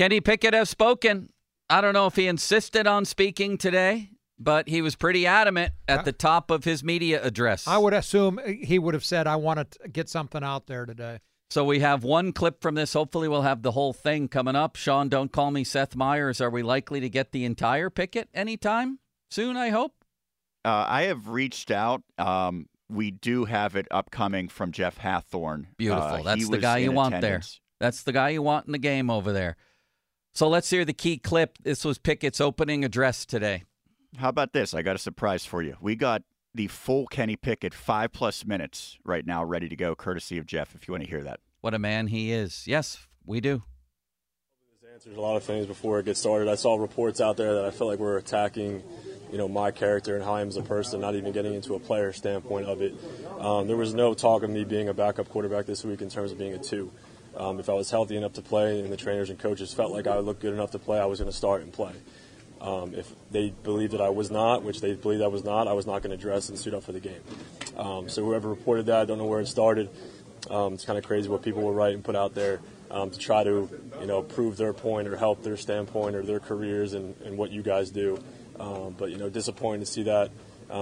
Kenny Pickett has spoken. I don't know if he insisted on speaking today, but he was pretty adamant at the top of his media address. I would assume he would have said, I want to get something out there today. So we have one clip from this. Hopefully, we'll have the whole thing coming up. Sean, don't call me Seth Meyers. Are we likely to get the entire Pickett anytime soon? I hope. Uh, I have reached out. Um, we do have it upcoming from Jeff Hathhorn. Beautiful. Uh, That's the guy you want attendance. there. That's the guy you want in the game over there. So let's hear the key clip. This was Pickett's opening address today. How about this? I got a surprise for you. We got the full Kenny Pickett five plus minutes right now ready to go, courtesy of Jeff. If you want to hear that. What a man he is. Yes, we do. This answers a lot of things before it gets started. I saw reports out there that I felt like we're attacking, you know, my character and how I am as a person, not even getting into a player standpoint of it. Um, there was no talk of me being a backup quarterback this week in terms of being a two. Um, if I was healthy enough to play and the trainers and coaches felt like I looked good enough to play, I was going to start and play. Um, if they believed that I was not, which they believed I was not, I was not going to dress and suit up for the game. Um, so whoever reported that, I don't know where it started. Um, it's kind of crazy what people will write and put out there um, to try to, you know, prove their point or help their standpoint or their careers and, and what you guys do. Um, but you know, disappointing to see that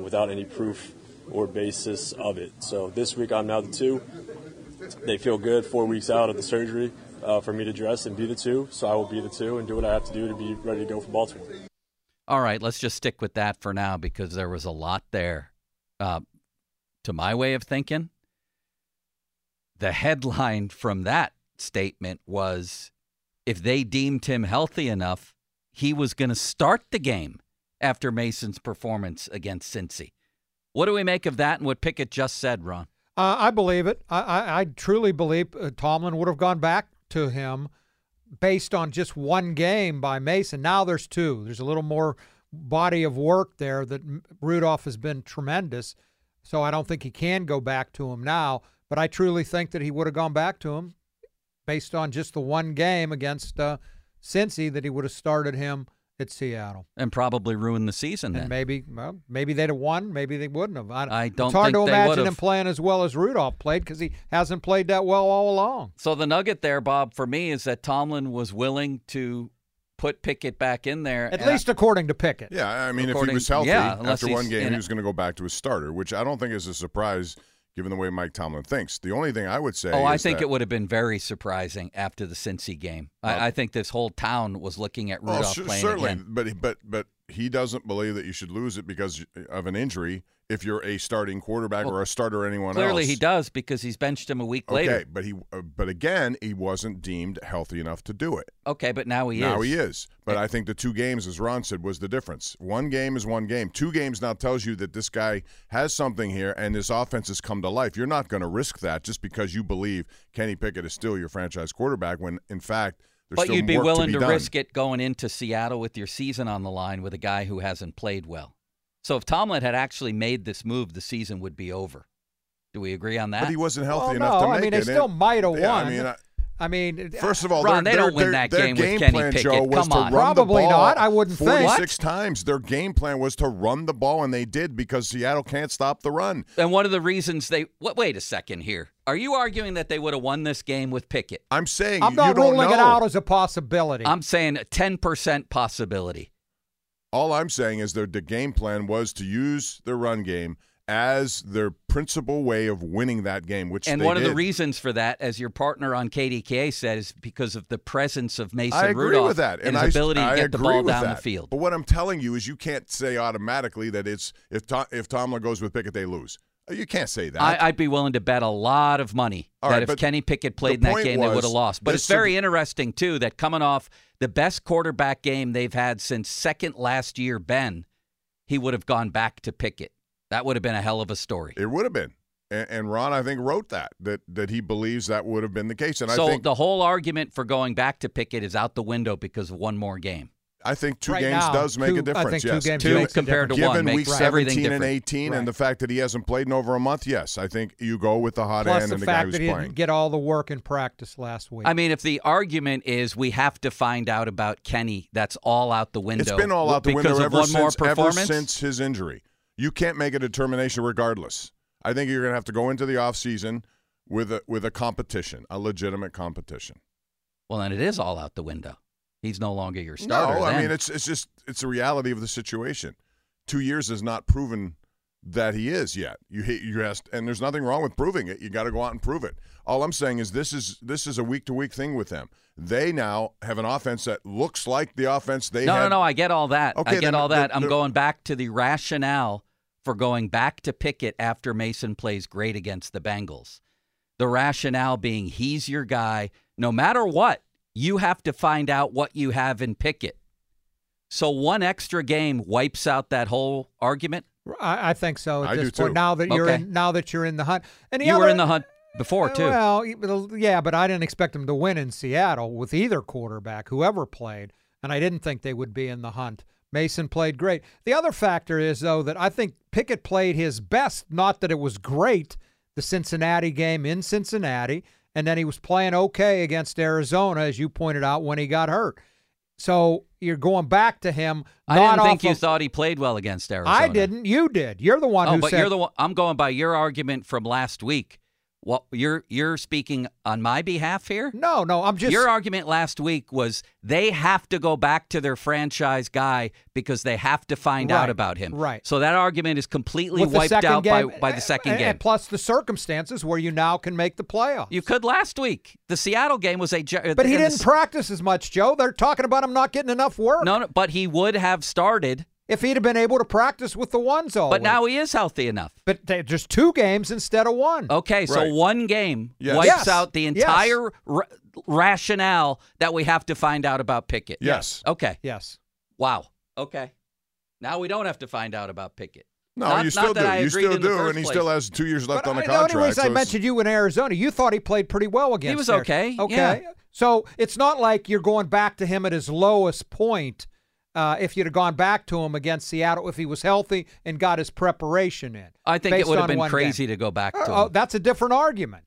without any proof or basis of it. So this week I'm now the two. They feel good four weeks out of the surgery uh, for me to dress and be the two. So I will be the two and do what I have to do to be ready to go for Baltimore. All right, let's just stick with that for now because there was a lot there. Uh, to my way of thinking, the headline from that statement was if they deemed him healthy enough, he was going to start the game after Mason's performance against Cincy. What do we make of that and what Pickett just said, Ron? Uh, I believe it. I, I, I truly believe uh, Tomlin would have gone back to him based on just one game by Mason. Now there's two. There's a little more body of work there that Rudolph has been tremendous. So I don't think he can go back to him now. But I truly think that he would have gone back to him based on just the one game against uh, Cincy that he would have started him at Seattle. And probably ruin the season And then. maybe, well, maybe they'd have won. Maybe they wouldn't have. I don't It's hard think to they imagine would've. him playing as well as Rudolph played because he hasn't played that well all along. So the nugget there, Bob, for me is that Tomlin was willing to put Pickett back in there. At and I- least according to Pickett. Yeah, I mean, if he was healthy yeah, after one game, he was going to go back to his starter, which I don't think is a surprise given the way Mike Tomlin thinks. The only thing I would say, Oh, I think it would have been very surprising after the Cincy game. I, uh, I think this whole town was looking at Well, Rudolph cer- playing certainly, again. but but but he doesn't believe that you should lose it because of an injury if you're a starting quarterback Well, or a starter or anyone Clearly, else. he does because he's benched him a week Okay, later. but he uh, but again, he wasn't deemed healthy enough to do it. Okay, but now he now is. Now he is. But I think the two games, as Ron said, was the difference. One game is one game. Two games now tells you that this guy has something here and this offense has come to life. You're not going to risk that just because you believe Kenny Pickett is still your franchise quarterback when, in fact, there's But you'd be willing to, to, be done. risk it going into Seattle with your season on the line with a guy who hasn't played well. So if Tomlin had actually made this move, the season would be over. Do we agree on that? But he wasn't healthy Well, enough no, to I make mean, they it. still might have yeah, won. I mean, I, I mean, First of uh, all, Ron, they don't win that their game with Kenny plan, Pickett. Joe, Come on. Probably not. I wouldn't think. 46 times. Their game plan was to run the ball, and they did because Seattle can't stop the run. and one of the reasons they what, wait a second here. Are you arguing that they would have won this game with Pickett? I'm saying I'm not ruling know. it out as a possibility. I'm saying a 10% possibility. All I'm saying is that the game plan was to use the run game as their principal way of winning that game, which and one of the reasons for that, as your partner on KDKA said, is because of the presence of Mason I agree Rudolph with that, and, I, his ability I to get the ball down that. the field. But what I'm telling you is, you can't say automatically that it's if Tom, if Tomlin goes with Pickett, they lose. You can't say that. I, I'd be willing to bet a lot of money All that right, if Kenny Pickett played in that game, they would have lost. But it's very interesting too that coming off the best quarterback game they've had since second last year, Ben, he would have gone back to Pickett. That would have been a hell of a story. It would have been. And, and Ron, I think, wrote that that that he believes that would have been the case. And so I think the whole argument for going back to Pickett is out the window because of one more game. I think two Right games now, does make two- a I difference. think two games Two makes a compared to given one week makes everything 17 and 18, Right. and the fact that he hasn't played in over a month, yes, I think you go with the hot Plus end the and the guy fact who's that he playing. didn't get all the work in practice last week. I mean, if the argument is we have to find out about Kenny, that's all out the window. It's been all out the window ever one more since, ever since his injury. You can't make a determination regardless. I think you're going to have to go into the offseason with a with a competition, a legitimate competition. well, then it is all out the window. He's no longer your starter. no, I then. mean it's it's just it's a reality of the situation. Two years has not proven that he is yet. You you asked, and there's nothing wrong with proving it. You got to go out and prove it. All I'm saying is this is this is a week to week thing with them. They now have an offense that looks like the offense they no, had. no, no. I get all that. Okay, I get all that. I'm going back to the rationale for going back to Pickett after Mason plays great against the Bengals. The rationale being he's your guy. No matter what, you have to find out what you have in Pickett. So one extra game wipes out that whole argument. I, I think so. At I this do point, too. now that you're Okay. in, now that you're in the hunt, and the You were other- in the hunt before too. Well, well, yeah, but I didn't expect them to win in Seattle with either quarterback, whoever played, and I didn't think they would be in the hunt. Mason played great. The other factor is though that I think Pickett played his best. Not that it was great, the Cincinnati game in Cincinnati, and then he was playing okay against Arizona, as you pointed out when he got hurt. So you're going back to him. I didn't think you of- thought he played well against Arizona. I didn't. You did. You're the one Oh, who but said you're the one. I'm going by your argument from last week. What you're you're speaking on my behalf here? No, no. I'm just Your argument last week was they have to go back to their franchise guy because they have to find out about him. right. So that argument is completely with wiped out game, by, by the eh, second and- game. and plus the circumstances where you now can make the playoffs. you could last week. The Seattle game was a. Uh, but he didn't s- practice as much, Joe. They're talking about him not getting enough work. No, no, but he would have started. If he'd have been able to practice with the ones all But week. now he is healthy enough. but they- just two games instead of one. Okay, so one game Yes. wipes Yes. out the Yes. entire ra- rationale that we have to find out about Pickett. Yes. Okay. Yes. Wow. Okay. Now we don't have to find out about Pickett. No, Not- you still do. I you still do, and he place. still has two years left But on the I- contract. the only reason so I mentioned you in Arizona, you thought he played pretty well against. He was Ari- okay, Okay. yeah. So it's not like you're going back to him at his lowest point. Uh, if you'd have gone back to him against Seattle, if he was healthy and got his preparation in, I think it would have been crazy game. to go back to Oh, him. that's a different argument.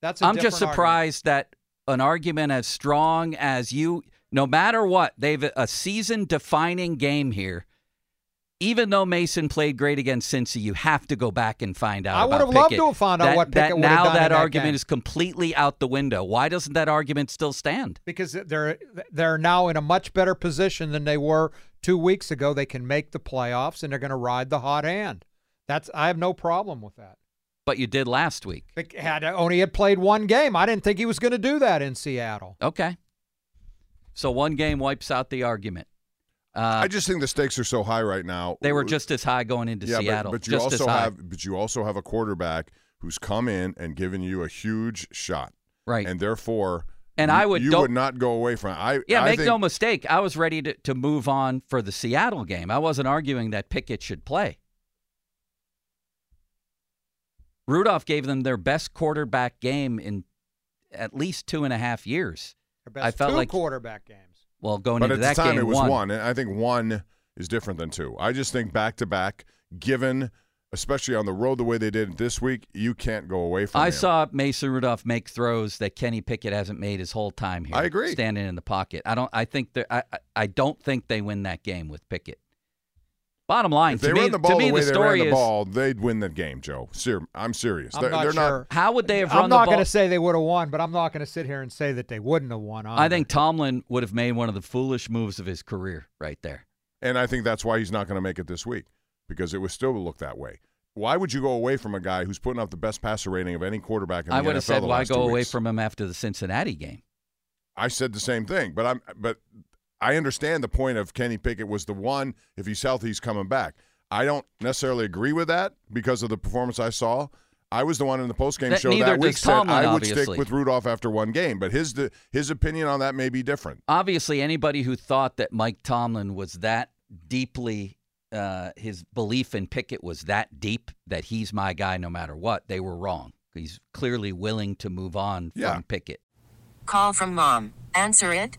That's. i I'm just surprised that an argument as strong as you, no matter what, they've a season defining game here. Even though Mason played great against Cincy, you have to go back and find out. I would have loved to have found out That- what that Pickett would have now done in that that argument game. is completely out the window. Why doesn't that argument still stand? because they're they're now in a much better position than they were two weeks ago. They can make the playoffs and they're going to ride the hot hand. That's I have no problem with that. But you did last week. But Had only had played one game, I didn't think he was going to do that in Seattle. Okay. So one game wipes out the argument. Uh, I just think the stakes are so high right now. they were just as high going into yeah, but- Seattle. But, you just also have, but you also have a quarterback who's come in and given you a huge shot, right. and therefore, And you, I would you would not go away from. it. I Yeah, I make think, no mistake. I was ready to, to move on for the Seattle game. I wasn't arguing that Pickett should play. Rudolph gave them their best quarterback game in at least two and a half years. Their best I felt two like- quarterback games. Well, going But into at that the time, game, it was one. one. and I think one is different than two. I just think back to back, given especially on the road the way they did this week, you can't go away from. I him. saw Mason Rudolph make throws that Kenny Pickett hasn't made his whole time here. I agree. Standing in the pocket. I don't. I think. I- I don't think they win that game with Pickett. Bottom line, If to they me, the ball to me the way the they story ran the is ball, they'd win the game, Joe. Ser- I'm serious. I'm they're not they're sure. how would they have I'm run the not going to say they would have won, but I'm not going to sit here and say that they wouldn't have won. I think Tomlin would have made one of the foolish moves of his career right there. And I think that's why he's not going to make it this week because it would still look that way. why would you go away from a guy who's putting up the best passer rating of any quarterback in the NFL? I would NFL have said, why go away weeks? from him after the Cincinnati game? I said the same thing, but I'm but I understand the point of Kenny Pickett was the one. If he's healthy, he's coming back. I don't necessarily agree with that because of the performance I saw. I was the one in the postgame That- show that week does said Tomlin, I would stick with Rudolph after one game, but his his opinion on that may be different. Obviously, anybody who thought that Mike Tomlin was that deeply, uh, his belief in Pickett was that deep that he's my guy no matter what, they were wrong. He's clearly willing to move on Yeah. from Pickett. Call from mom. Answer it.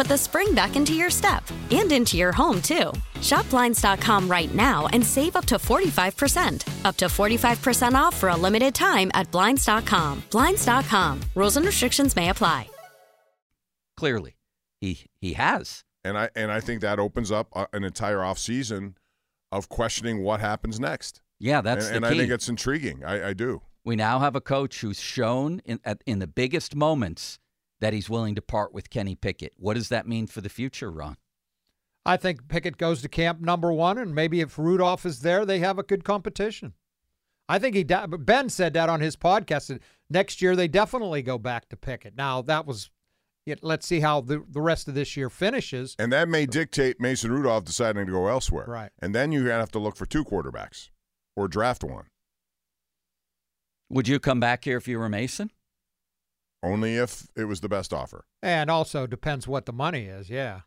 put the spring back into your step and into your home, too. Shop Blinds.com right now and save up to 45%. Up to 45% off for a limited time at Blinds.com. Blinds.com. Rules and restrictions may apply. Clearly, he he has. And I and I think that opens up uh, an entire off season of questioning what happens next. Yeah, that's and, the and key. I think it's intriguing. I, I do. we now have a coach who's shown in at, in the biggest moments that he's willing to part with Kenny Pickett. What does that mean for the future, Ron? I think Pickett goes to camp number one, and maybe if Rudolph is there, they have a good competition. I think he. Ben said that on his podcast. That next year they definitely go back to Pickett. Now that was. Yet let's see how the the rest of this year finishes. And that may dictate Mason Rudolph deciding to go elsewhere. Right. And then you're gonna have to look for two quarterbacks or draft one. Would you come back here if you were Mason? Only if it was the best offer. And also depends what the money is. Yeah.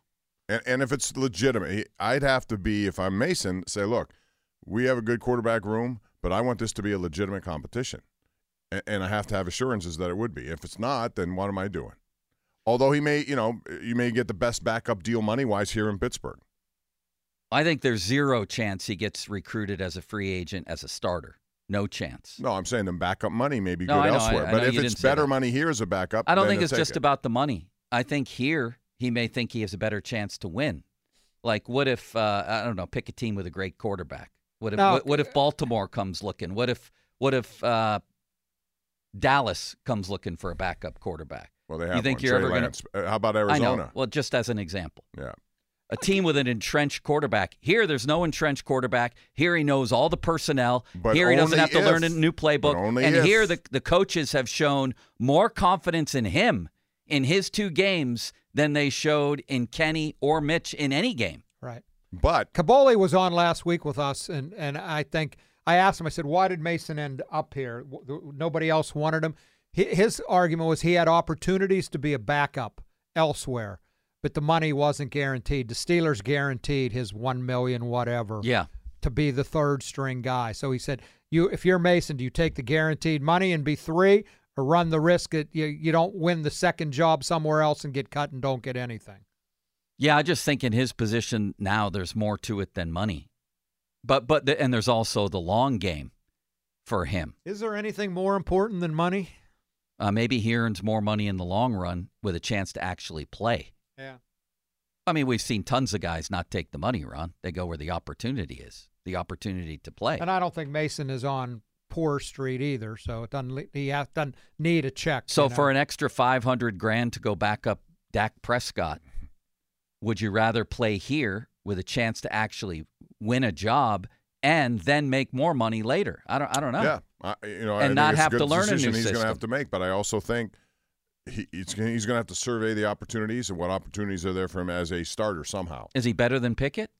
And, and if it's legitimate, I'd have to be, if I'm Mason, say, look, we have a good quarterback room, but I want this to be a legitimate competition. And, and I have to have assurances that it would be. If it's not, then what am I doing? Although he may, you know, you may get the best backup deal money wise here in Pittsburgh. I think there's zero chance he gets recruited as a free agent as a starter. No chance. No, I'm saying the backup money may be No, good elsewhere. I- I but if it's better money here as a backup, I don't think it's just it. about the money. I think here he may think he has a better chance to win. Like, what if uh, I don't know, pick a team with a great quarterback? What if No, what, what if Baltimore comes looking? What if what if uh, Dallas comes looking for a backup quarterback? Well, they have you think one. you're Trey ever going Lance. to? Uh, How about I Arizona? know. Well, just as an example, Yeah. A team with an entrenched quarterback. Here, there's no entrenched quarterback. Here, he knows all the personnel. But here, he doesn't have to learn a new playbook. and if. here, the the coaches have shown more confidence in him in his two games than they showed in Kenny or Mitch in any game. Right. But Kaboly was on last week with us, and, and I think I asked him. I said, "Why did Mason end up here? W- w- Nobody else wanted him." His argument was he had opportunities to be a backup elsewhere, but the money wasn't guaranteed. The Steelers guaranteed his one million whatever Yeah. to be the third string guy. So he said, "You, if you're Mason, do you take the guaranteed money and be three, or run the risk that you you don't win the second job somewhere else and get cut and don't get anything?" Yeah, I just think in his position now, there's more to it than money. But but the, and there's also the long game. for him. Is there anything more important than money? Uh, maybe he earns more money in the long run with a chance to actually play. Yeah. I mean, we've seen tons of guys not take the money, Ron. They go where the opportunity is, the opportunity to play. And I don't think Mason is on poor street either, so it doesn't he has, doesn't need a check. So you know? for an extra 500 grand to go back up Dak Prescott, would you rather play here with a chance to actually win a job and then make more money later? I don't I don't know. Yeah, I, you know, And I not have to learn a decision new he's going to have to make. But I also think he, he's going he's to have to survey the opportunities and what opportunities are there for him as a starter somehow. Is he better than Pickett?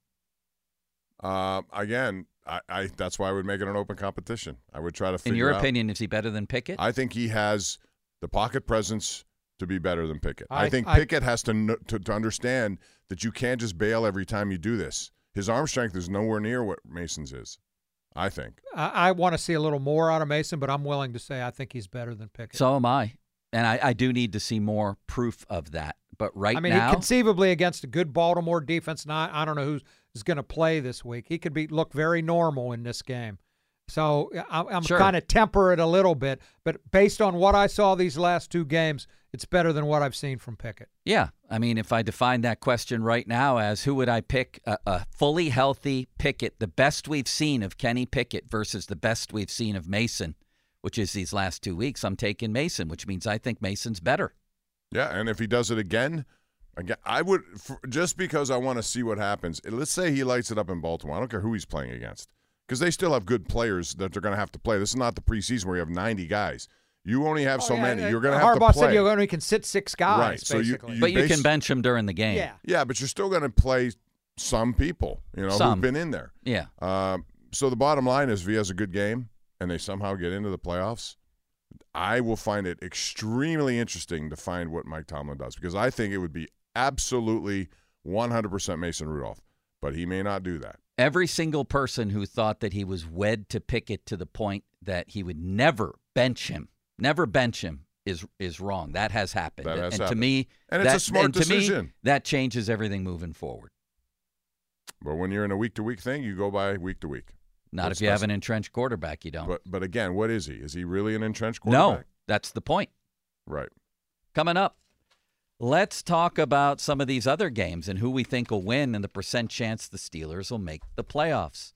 Uh, again, I, I that's why I would make it an open competition. I would try to. Figure In your out- opinion, is he better than Pickett? I think he has the pocket presence to be better than Pickett. I, I- think I- Pickett has to, kn- to to understand that you can't just bail every time you do this. His arm strength is nowhere near what Mason's is. I think. I, I want to see a little more out of Mason, but I'm willing to say I think he's better than Pickett. So am I. And I, I do need to see more proof of that. But right now, I mean, now, he conceivably against a good Baltimore defense. Now, I don't know who's is going to play this week. He could be look very normal in this game. So I, I'm Sure. kind of temper it a little bit, but based on what I saw these last two games, it's better than what I've seen from Pickett. yeah. I mean, if I define that question right now as who would I pick, a, a fully healthy Pickett, the best we've seen of Kenny Pickett versus the best we've seen of Mason, which is these last two weeks, I'm taking Mason, which means I think Mason's better. Yeah, and if he does it again, again, I would for, just because I want to see what happens. Let's say he lights it up in Baltimore. I don't care who he's playing against because they still have good players that they're going to have to play. This is not the preseason where you have 90 guys. You only have so Oh, yeah, many. uh, You're going to have Harbaugh to play. said you only can sit six guys. Right, so you- you but you base- can bench him during the game. yeah. yeah, but you're still going to play some people. You know Some. who've been in there. Yeah. Um, so the bottom line is, if he has a good game and they somehow get into the playoffs, I will find it extremely interesting to find what Mike Tomlin does because I think it would be absolutely 100% Mason Rudolph, but he may not do that. Every single person who thought that he was wed to Pickett to the point that he would never bench him, never bench him, is is wrong. That has happened. That has and to me, And it's a smart to me, decision. that changes everything moving forward. But when you're in a week to week thing, you go by week to week. Not if you have an entrenched quarterback, you don't. But but again, what is he? Is he really an entrenched quarterback? no, that's the point. Right. Coming up, let's talk about some of these other games and who we think will win and the percent chance the Steelers will make the playoffs.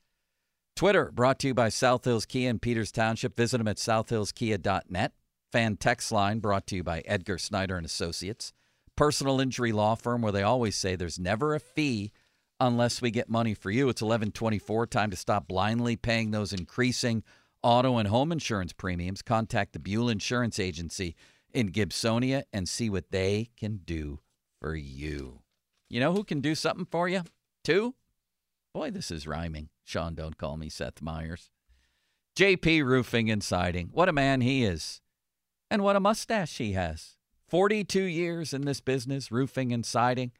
Twitter brought to you by South Hills Kia in Peters Township. Visit them at southhillskia.net. Fan text line brought to you by Edgar Snyder and Associates. Personal injury law firm where they always say there's never a fee unless we get money for you. It's 1124 time to stop blindly paying those increasing auto and home insurance premiums. Contact the Buell Insurance Agency in Gibsonia and see what they can do for you. You know who can do something for you? Too? Boy, this is rhyming. Sean, don't call me Seth Meyers. JP Roofing and Siding. What a man he is. And what a mustache he has. 42 years in this business, roofing and siding.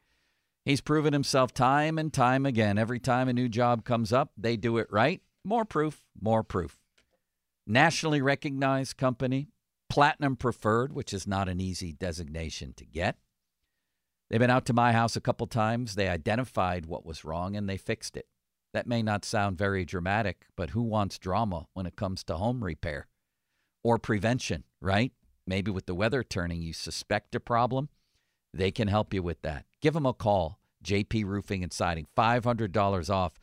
He's proven himself time and time again. Every time a new job comes up, they do it right. More proof, more proof. Nationally recognized company, platinum preferred, which is not an easy designation to get. They've been out to my house a couple times. They identified what was wrong and they fixed it. That may not sound very dramatic, but who wants drama when it comes to home repair or prevention, right? Maybe with the weather turning, you suspect a problem. They can help you with that. Give them a call. JP Roofing and Siding, $500 off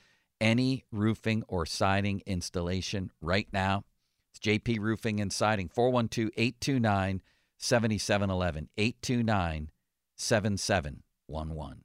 any roofing or siding installation right now. It's JP Roofing and Siding, 412 829 7711. 829 7711.